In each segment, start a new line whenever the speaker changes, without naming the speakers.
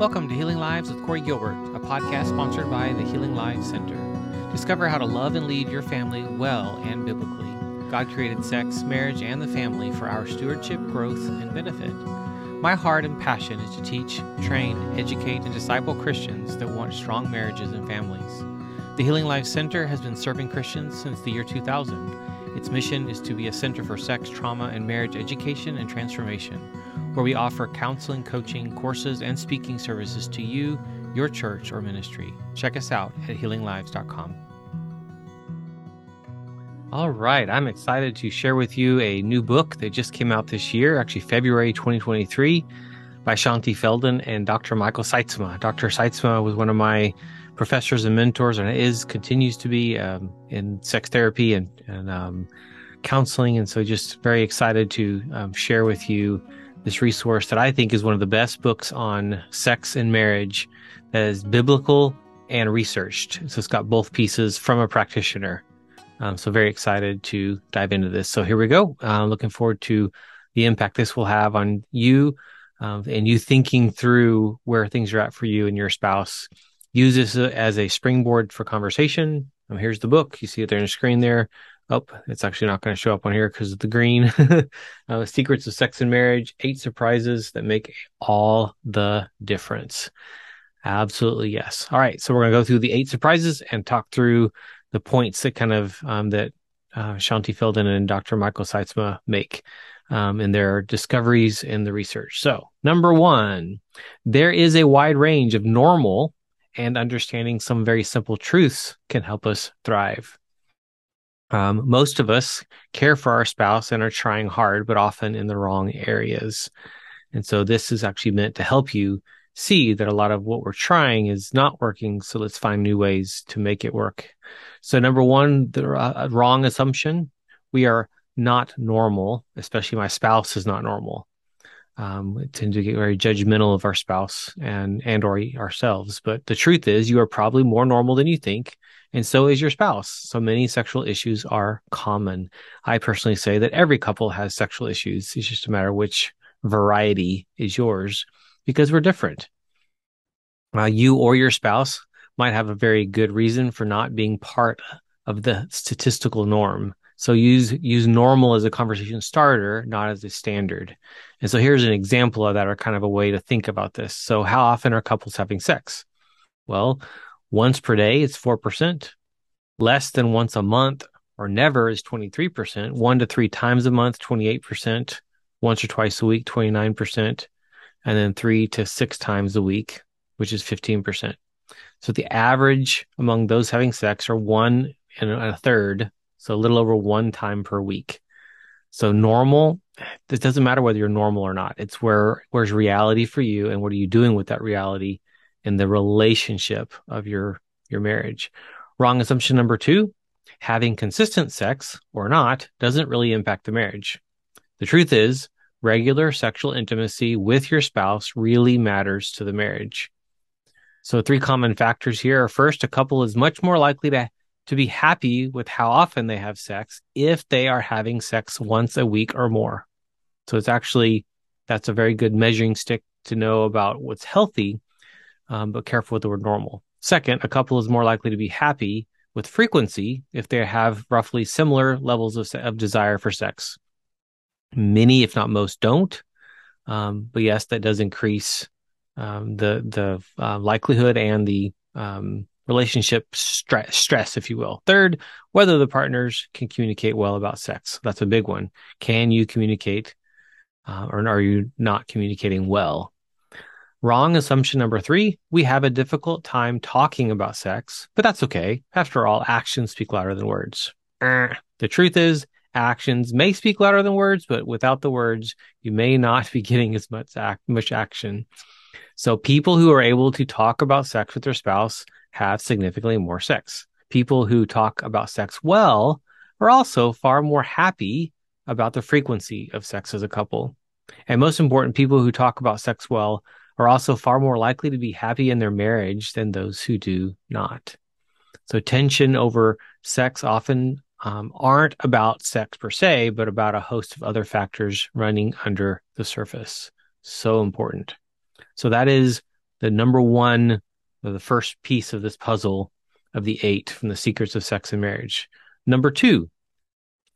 Welcome to Healing Lives with Corey Gilbert, a podcast sponsored by the Healing Lives Center. Discover how to love and lead your family well and biblically. God created sex, marriage, and the family for our stewardship, growth, and benefit. My heart and passion is to teach, train, educate, and disciple Christians that want strong marriages and families. The Healing Lives Center has been serving Christians since the year 2000. Its mission is to be a center for sex, trauma, and marriage education and transformation where we offer counseling, coaching, courses, and speaking services to you, your church, or ministry. Check us out at healinglives.com. All right, I'm excited to share with you a new book that just came out this year, actually February 2023, by Shaunti Feldhahn and Dr. Michael Sytsma. Dr. Sytsma was one of my professors and mentors, and is continues to be um, in sex therapy and, and um, counseling. And so, just very excited to um, share with you this resource that I think is one of the best books on sex and marriage that is biblical and researched. So it's got both pieces from a practitioner. Um, so very excited to dive into this. So here we go. Uh, looking forward to the impact this will have on you um, and you thinking through where things are at for you and your spouse. Use this as a springboard for conversation. Um, here's the book. You see it there on the screen there. Oh, it's actually not going to show up on here because of the green. uh, Secrets of Sex and Marriage, eight surprises that make all the difference. Absolutely, yes. All right. So we're going to go through the eight surprises and talk through the points that kind of um, that uh, Shaunti Feldhahn and Dr. Michael Sytsma make um, in their discoveries in the research. So, number one, there is a wide range of normal and understanding some very simple truths can help us thrive. Um, most of us care for our spouse and are trying hard, but often in the wrong areas. And so this is actually meant to help you see that a lot of what we're trying is not working. So let's find new ways to make it work. So number one, the uh, wrong assumption. We are not normal, especially my spouse is not normal. Um, we tend to get very judgmental of our spouse and, and or ourselves. But the truth is you are probably more normal than you think and so is your spouse. So many sexual issues are common. I personally say that every couple has sexual issues. It's just a matter which variety is yours because we're different. Uh, you or your spouse might have a very good reason for not being part of the statistical norm. So use use normal as a conversation starter, not as a standard. And so here's an example of that, or kind of a way to think about this. So how often are couples having sex? Well, once per day, it's 4%. Less than once a month or never is 23%. One to three times a month, 28%. Once or twice a week, 29%. And then three to six times a week, which is 15%. So the average among those having sex are one and a third. So a little over one time per week. So normal, it doesn't matter whether you're normal or not. It's where, where's reality for you and what are you doing with that reality in the relationship of your your marriage. Wrong assumption number 2, having consistent sex or not doesn't really impact the marriage. The truth is, regular sexual intimacy with your spouse really matters to the marriage. So three common factors here are first, a couple is much more likely to to be happy with how often they have sex if they are having sex once a week or more. So it's actually that's a very good measuring stick to know about what's healthy um, but careful with the word normal. Second, a couple is more likely to be happy with frequency if they have roughly similar levels of, of desire for sex. Many, if not most, don't. Um, but yes, that does increase um, the the uh, likelihood and the um, relationship stress, if you will. Third, whether the partners can communicate well about sex. That's a big one. Can you communicate, uh, or are you not communicating well? Wrong assumption number three, we have a difficult time talking about sex, but that's okay. After all, actions speak louder than words. Uh, the truth is, actions may speak louder than words, but without the words, you may not be getting as much, act, much action. So people who are able to talk about sex with their spouse have significantly more sex. People who talk about sex well are also far more happy about the frequency of sex as a couple. And most important, people who talk about sex well are also far more likely to be happy in their marriage than those who do not. So tension over sex often um, aren't about sex per se, but about a host of other factors running under the surface. So important. So that is the number one, the first piece of this puzzle of the eight from the secrets of sex and marriage. Number two,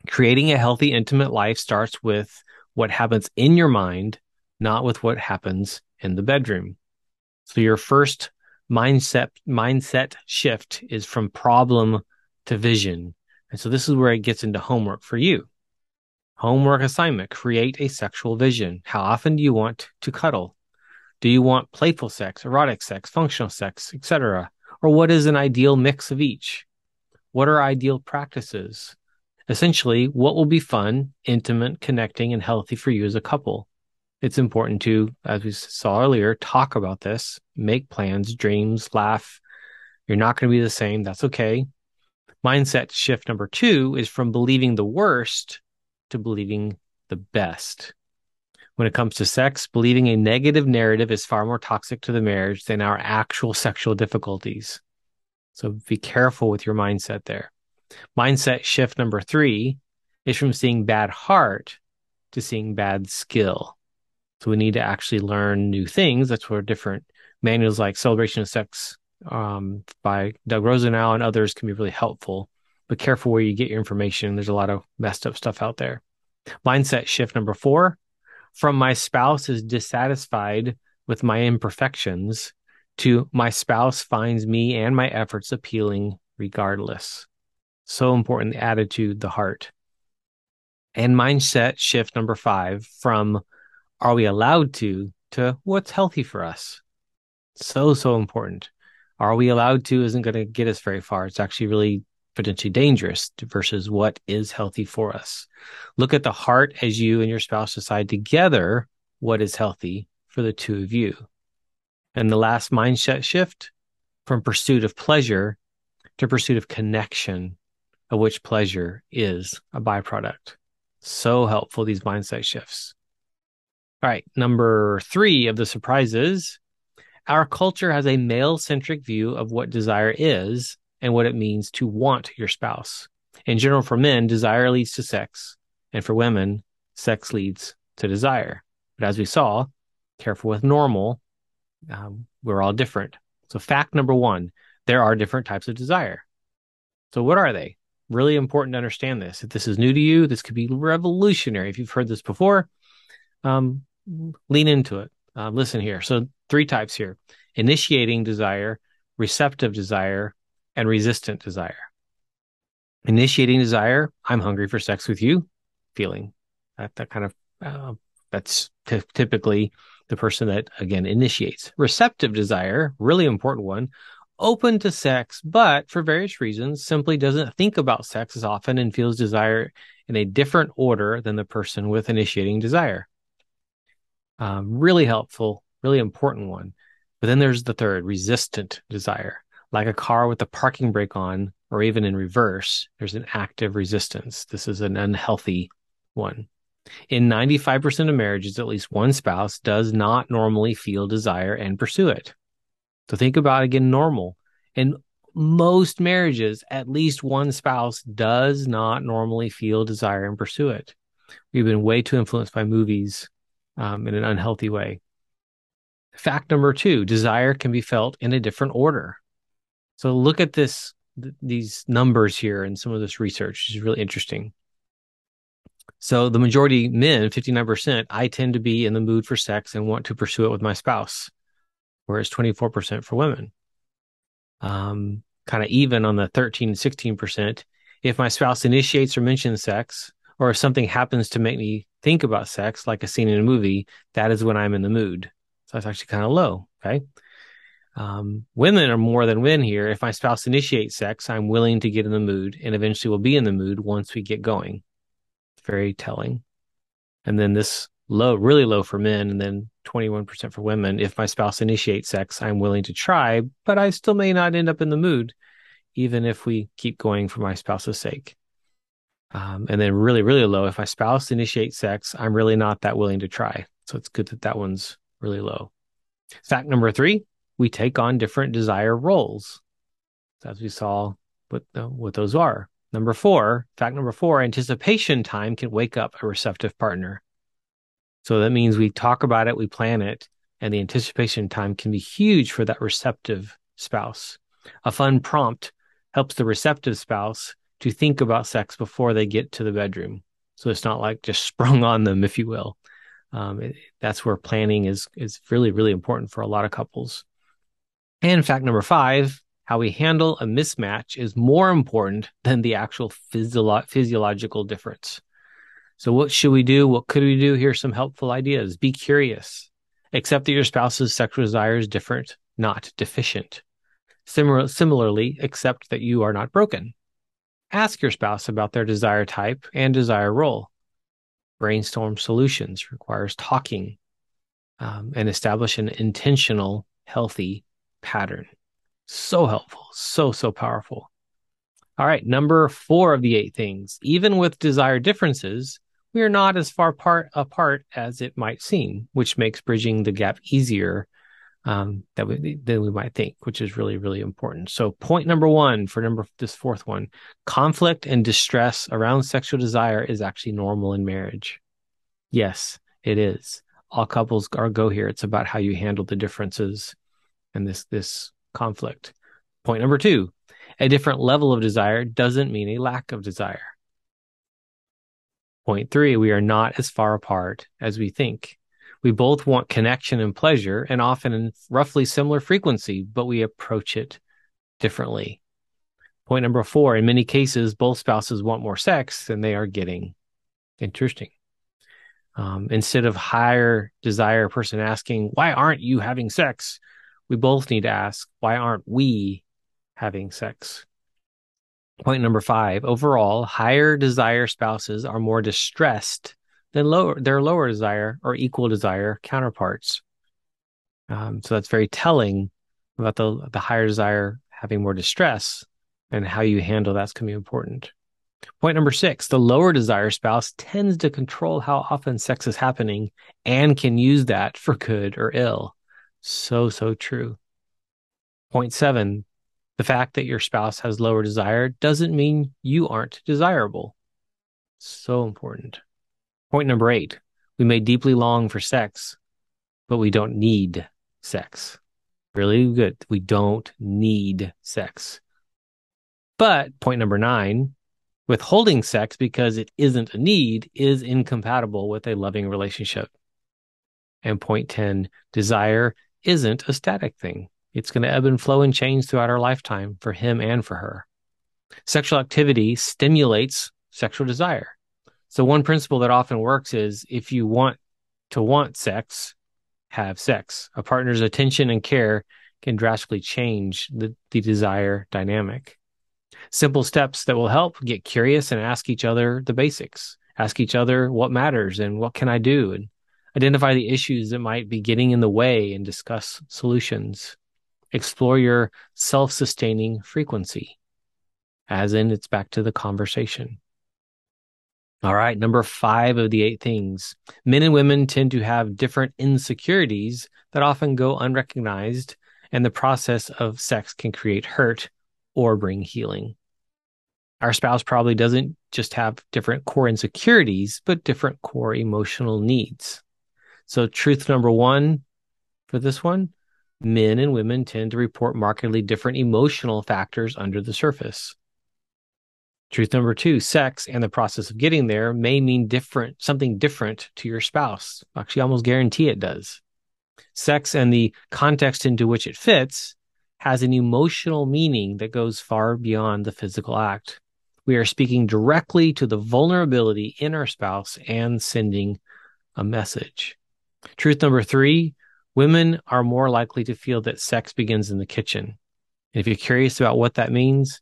creating a healthy, intimate life starts with what happens in your mind, not with what happens in the bedroom. So your first mindset mindset shift is from problem to vision. And so this is where it gets into homework for you. Homework assignment, create a sexual vision. How often do you want to cuddle? Do you want playful sex, erotic sex, functional sex, etc.? Or what is an ideal mix of each? What are ideal practices? Essentially, what will be fun, intimate, connecting, and healthy for you as a couple? It's important to, as we saw earlier, talk about this, make plans, dreams, laugh. You're not going to be the same. That's okay. Mindset shift number two is from believing the worst to believing the best. When it comes to sex, believing a negative narrative is far more toxic to the marriage than our actual sexual difficulties. So be careful with your mindset there. Mindset shift number three is from seeing bad heart to seeing bad skill. So we need to actually learn new things. That's where different manuals like Celebration of Sex um, by Doug Rosenau and others can be really helpful. But careful where you get your information. There's a lot of messed up stuff out there. Mindset shift number four from my spouse is dissatisfied with my imperfections to my spouse finds me and my efforts appealing regardless. So important the attitude, the heart. And mindset shift number five from are we allowed to to what's healthy for us? So, so important. Are we allowed to isn't going to get us very far. It's actually really potentially dangerous versus what is healthy for us. Look at the heart as you and your spouse decide together what is healthy for the two of you. And the last mindset shift from pursuit of pleasure to pursuit of connection, of which pleasure is a byproduct. So helpful, these mindset shifts. All right. Number three of the surprises our culture has a male centric view of what desire is and what it means to want your spouse. In general, for men, desire leads to sex, and for women, sex leads to desire. But as we saw, careful with normal, um, we're all different. So, fact number one there are different types of desire. So, what are they? Really important to understand this. If this is new to you, this could be revolutionary. If you've heard this before, um, lean into it. Uh, listen here. So, three types here initiating desire, receptive desire, and resistant desire. Initiating desire, I'm hungry for sex with you, feeling that, that kind of, uh, that's t- typically the person that again initiates. Receptive desire, really important one, open to sex, but for various reasons simply doesn't think about sex as often and feels desire in a different order than the person with initiating desire. Um, really helpful, really important one. But then there's the third, resistant desire. Like a car with the parking brake on, or even in reverse, there's an active resistance. This is an unhealthy one. In 95% of marriages, at least one spouse does not normally feel desire and pursue it. So think about again normal. In most marriages, at least one spouse does not normally feel desire and pursue it. We've been way too influenced by movies um, in an unhealthy way. Fact number two desire can be felt in a different order. So look at this, th- these numbers here and some of this research is really interesting. So the majority men, 59%, I tend to be in the mood for sex and want to pursue it with my spouse, whereas 24% for women. Um, kind of even on the 13 16%. If my spouse initiates or mentions sex, or if something happens to make me think about sex, like a scene in a movie, that is when I'm in the mood. So that's actually kind of low. Okay. Um, women are more than men here. If my spouse initiates sex, I'm willing to get in the mood and eventually will be in the mood once we get going very telling. And then this low, really low for men, and then 21% for women. If my spouse initiates sex, I'm willing to try, but I still may not end up in the mood, even if we keep going for my spouse's sake. Um, and then really, really low. If my spouse initiates sex, I'm really not that willing to try. So it's good that that one's really low. Fact number three, we take on different desire roles. As we saw what, uh, what those are. Number four, fact number four, anticipation time can wake up a receptive partner. So that means we talk about it, we plan it, and the anticipation time can be huge for that receptive spouse. A fun prompt helps the receptive spouse to think about sex before they get to the bedroom. So it's not like just sprung on them, if you will. Um, it, that's where planning is is really really important for a lot of couples. And fact number five: how we handle a mismatch is more important than the actual physio- physiological difference. So, what should we do? What could we do? Here's some helpful ideas. Be curious. Accept that your spouse's sexual desire is different, not deficient. Similar, similarly, accept that you are not broken. Ask your spouse about their desire type and desire role. Brainstorm solutions requires talking um, and establish an intentional, healthy pattern. So helpful, so, so powerful. All right, number four of the eight things. Even with desire differences, we are not as far part, apart as it might seem, which makes bridging the gap easier um, that we, than we might think, which is really, really important. So, point number one for number this fourth one: conflict and distress around sexual desire is actually normal in marriage. Yes, it is. All couples are go here. It's about how you handle the differences and this this conflict. Point number two: a different level of desire doesn't mean a lack of desire. Point three: we are not as far apart as we think. We both want connection and pleasure, and often in roughly similar frequency, but we approach it differently. Point number four in many cases, both spouses want more sex than they are getting. Interesting. Um, instead of higher desire person asking, Why aren't you having sex? We both need to ask, Why aren't we having sex? Point number five overall, higher desire spouses are more distressed than lower their lower desire or equal desire counterparts. Um, so that's very telling about the the higher desire having more distress and how you handle that's going to be important. Point number six: the lower desire spouse tends to control how often sex is happening and can use that for good or ill. So so true. Point seven: the fact that your spouse has lower desire doesn't mean you aren't desirable. So important. Point number eight we may deeply long for sex, but we don't need sex. Really good. We don't need sex. But point number nine, withholding sex because it isn't a need is incompatible with a loving relationship. And point 10, desire isn't a static thing. It's going to ebb and flow and change throughout our lifetime for him and for her. Sexual activity stimulates sexual desire. So one principle that often works is if you want to want sex, have sex. A partner's attention and care can drastically change the, the desire dynamic. Simple steps that will help get curious and ask each other the basics. Ask each other what matters and what can I do and identify the issues that might be getting in the way and discuss solutions. Explore your self-sustaining frequency. As in it's back to the conversation. All right, number five of the eight things. Men and women tend to have different insecurities that often go unrecognized, and the process of sex can create hurt or bring healing. Our spouse probably doesn't just have different core insecurities, but different core emotional needs. So, truth number one for this one men and women tend to report markedly different emotional factors under the surface. Truth number two, sex and the process of getting there may mean different, something different to your spouse. Actually, almost guarantee it does. Sex and the context into which it fits has an emotional meaning that goes far beyond the physical act. We are speaking directly to the vulnerability in our spouse and sending a message. Truth number three, women are more likely to feel that sex begins in the kitchen. And if you're curious about what that means,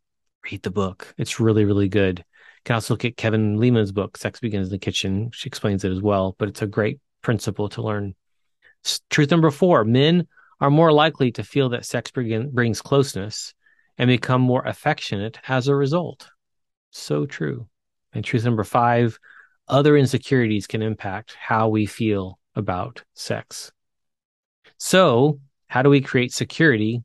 read the book. It's really, really good. You can also look at Kevin Leman's book, Sex Begins in the Kitchen. She explains it as well, but it's a great principle to learn. Truth number four men are more likely to feel that sex begin, brings closeness and become more affectionate as a result. So true. And truth number five other insecurities can impact how we feel about sex. So, how do we create security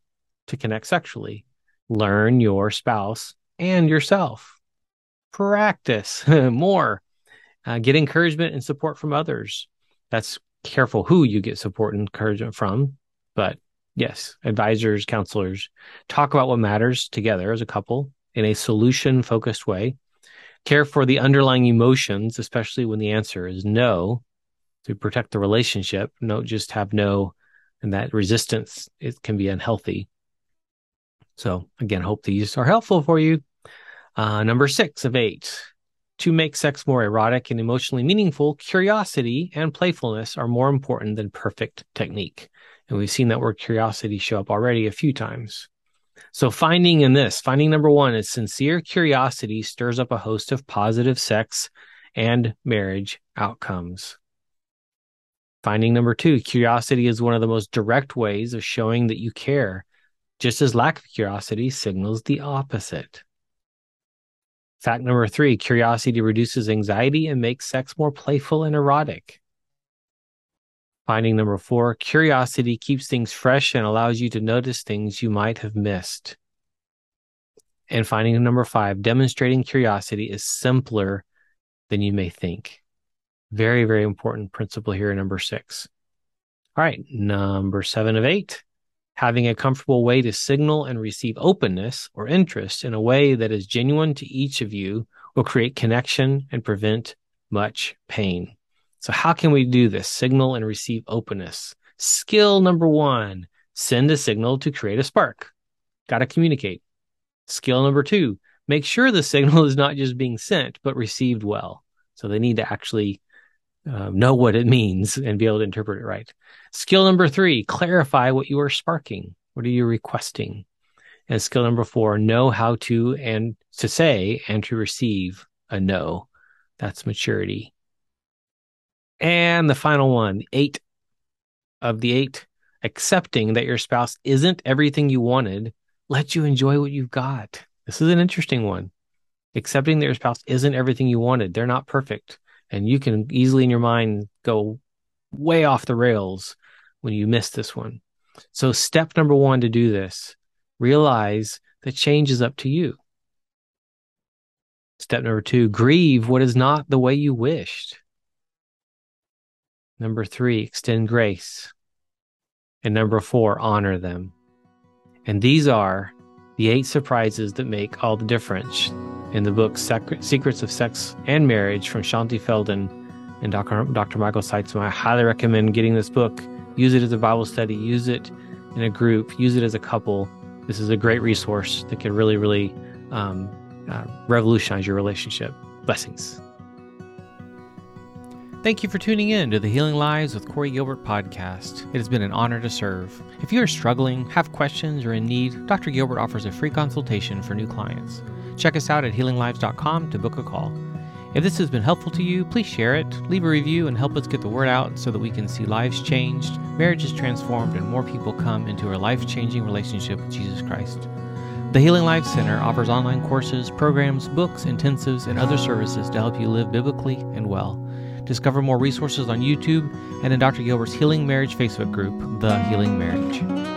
to connect sexually? Learn your spouse and yourself. Practice more. Uh, get encouragement and support from others. That's careful who you get support and encouragement from. But yes, advisors, counselors talk about what matters together as a couple in a solution focused way. Care for the underlying emotions, especially when the answer is no, to protect the relationship. Don't just have no, and that resistance it can be unhealthy. So again, hope these are helpful for you. Uh, number six of eight. To make sex more erotic and emotionally meaningful, curiosity and playfulness are more important than perfect technique. And we've seen that word curiosity show up already a few times. So finding in this, finding number one is sincere curiosity stirs up a host of positive sex and marriage outcomes. Finding number two, curiosity is one of the most direct ways of showing that you care, just as lack of curiosity signals the opposite. Fact number three curiosity reduces anxiety and makes sex more playful and erotic. Finding number four curiosity keeps things fresh and allows you to notice things you might have missed. And finding number five demonstrating curiosity is simpler than you may think. Very, very important principle here, number six. All right, number seven of eight having a comfortable way to signal and receive openness or interest in a way that is genuine to each of you will create connection and prevent much pain. So, how can we do this? Signal and receive openness. Skill number one send a signal to create a spark. Got to communicate. Skill number two make sure the signal is not just being sent, but received well. So, they need to actually um, know what it means and be able to interpret it right. Skill number three, clarify what you are sparking. What are you requesting? And skill number four, know how to and to say and to receive a no. That's maturity. And the final one, eight of the eight, accepting that your spouse isn't everything you wanted, let you enjoy what you've got. This is an interesting one. Accepting that your spouse isn't everything you wanted. They're not perfect and you can easily in your mind go way off the rails when you miss this one. So, step number one to do this realize that change is up to you. Step number two grieve what is not the way you wished. Number three, extend grace. And number four, honor them. And these are the eight surprises that make all the difference in the book Secrets of Sex and Marriage from Shaunti Feldhahn and Dr. Dr. Michael Sytsma. I highly recommend getting this book. Use it as a Bible study, use it in a group, use it as a couple. This is a great resource that can really, really um, uh, revolutionize your relationship. Blessings. Thank you for tuning in to the Healing Lives with Corey Gilbert podcast. It has been an honor to serve. If you are struggling, have questions, or in need, Dr. Gilbert offers a free consultation for new clients. Check us out at healinglives.com to book a call. If this has been helpful to you, please share it, leave a review, and help us get the word out so that we can see lives changed, marriages transformed, and more people come into a life changing relationship with Jesus Christ. The Healing Life Center offers online courses, programs, books, intensives, and other services to help you live biblically and well. Discover more resources on YouTube and in Dr. Gilbert's Healing Marriage Facebook group, The Healing Marriage.